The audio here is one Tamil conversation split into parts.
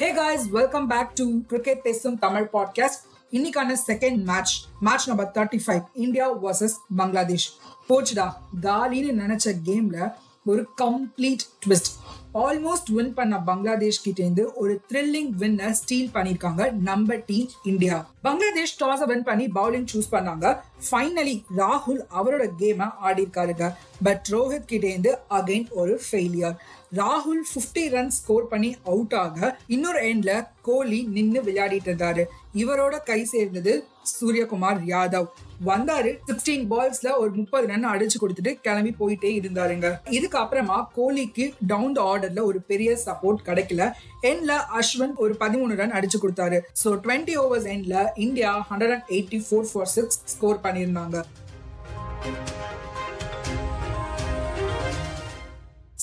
Hey guys welcome back to cricket பேசும் தமிழ் பாட்காஸ்ட் இன்னைக்கான second match match number thirty five India versus Bangladesh போச்சுடா காலின்னு நினைச்ச கேம்ல ஒரு கம்ப்ளீட் ட்விஸ்ட் ஆல்மோஸ்ட் வின் பண்ண பங்களாதேஷ் கிட்ட இருந்து ஒரு த்ரில்லிங் வின்னை ஸ்டீல் பண்ணிருக்காங்க நம்ம team India. Bangladesh toss win பண்ணி பவுலிங் சூஸ் பண்ணாங்க. ஃபைனலி ராகுல் அவரோட கேமை ஆடி இருக்காருங்க பட் ரோஹித் கிட்ட இருந்து அகைன் ஒரு ஃபெயிலியர் ராகுல் 50 ரன் ஸ்கோர் பண்ணி அவுட் ஆக. இன்னொரு எண்ட்ல கோலி நின்று விளையாடிட்டு இருந்தாரு. இவரோட கை சேர்ந்தது சூரியகுமார் யாதவ். வந்தாரு சிக்ஸ்டீன் பால்ஸ்ல ஒரு முப்பது ரன் அடிச்சு கொடுத்துட்டு கிளம்பி போயிட்டே இருந்தாருங்க. இதுக்கப்புறமா கோலிக்கு டவுன் த ஆர்டர்ல ஒரு பெரிய சப்போர்ட் கிடைக்கல. எண்ட்ல அஸ்வின் ஒரு பதிமூணு ரன் அடிச்சு கொடுத்தாரு. ஸோ டுவெண்ட்டி ஓவர்ஸ் எண்ட்ல India hundred and eighty four for six score பண்ணியிருந்தாங்க.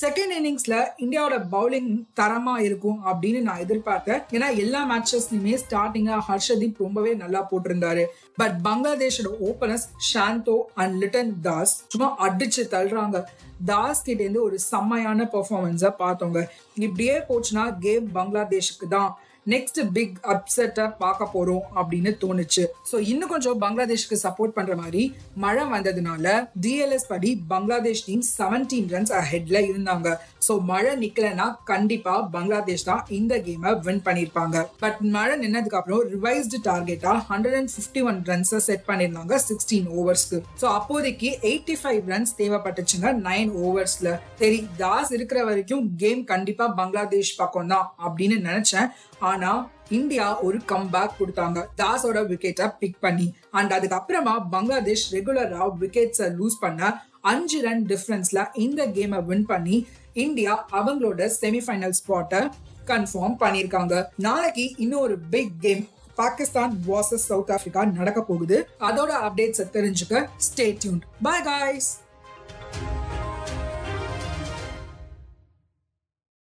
செகண்ட் இன்னிங்ஸ்ல இந்தியாவோட பவுலிங் தரமா இருக்கும் அப்படின்னு நான் எதிர்பார்த்தேன். ஏன்னா எல்லா மேட்சஸ்லயுமே ஸ்டார்டிங்கா ஹர்ஷதீப் ரொம்பவே நல்லா போட்டிருந்தாரு. பட் பங்களாதேஷோட ஓபனர்ஸ் ஷாந்தோ அண்ட் லிட்டன் தாஸ் சும்மா அடிச்சு தள்ளுறாங்க. தாஸ் கிட்ட இருந்து ஒரு செம்மையான பெர்ஃபார்மன்ஸை பார்த்தோங்க. இப்படியே போச்சுன்னா கேம் பங்களாதேஷுக்கு தான். நெக்ஸ்ட் பிக் அப்செட்டை பார்க்க போறோம் அப்படின்னு தோணுச்சு. ஸோ இன்னும் கொஞ்சம் பங்களாதேஷ்க்கு சப்போர்ட் பண்ற மாதிரி மழை வந்ததுனால டிஎல்எஸ் படி பங்களாதேஷ் டீம் செவன்டீன் ரன்ஸ் ஹெட்ல இருந்தாங்க. ஸோ மழை நிக்கலன்னா கண்டிப்பா பங்களாதேஷ் தான் இந்த கேமை வின் பண்ணியிருப்பாங்க பட் மழை நின்னதுக்கு அப்புறம் revised டார்கெட்டா hundred and fifty one runs set பண்ணியிருந்தாங்க சிக்ஸ்டீன் ஓவர்ஸ்க்கு ஸோ அப்போதைக்கு எயிட்டி ஃபைவ் ரன்ஸ் தேவைப்பட்டுச்சுங்க நைன் ஓவர்ஸ்ல சரி தாஸ் இருக்கிற வரைக்கும் கேம் கண்டிப்பா பங்களாதேஷ் பக்கம் தான் அப்படின்னு நினைச்சேன். ஆனா இந்தியா ஒரு கம் பேக் கொடுத்தாங்க. தாஸோட விக்கெட்டை பிக் பண்ணி. அண்ட் அதுக்கப்புறமா பங்களாதேஷ் ரெகுலரா விக்கெட்ஸை லூஸ் பண்ண அஞ்சு ரன் டிஃபரன்ஸ்ல இந்த கேமை வின் பண்ணி இந்தியா அவங்களோட செமிஃபைனல் ஸ்பாட்டை கன்ஃபார்ம் பண்ணியிருக்காங்க. நாளைக்கு இன்னொரு big game Pakistan versus South Africa நடக்க போகுது. அதோட அப்டேட்ஸ் தெரிஞ்சுக்க ஸ்டே டியூன் பாய் காய்ஸ்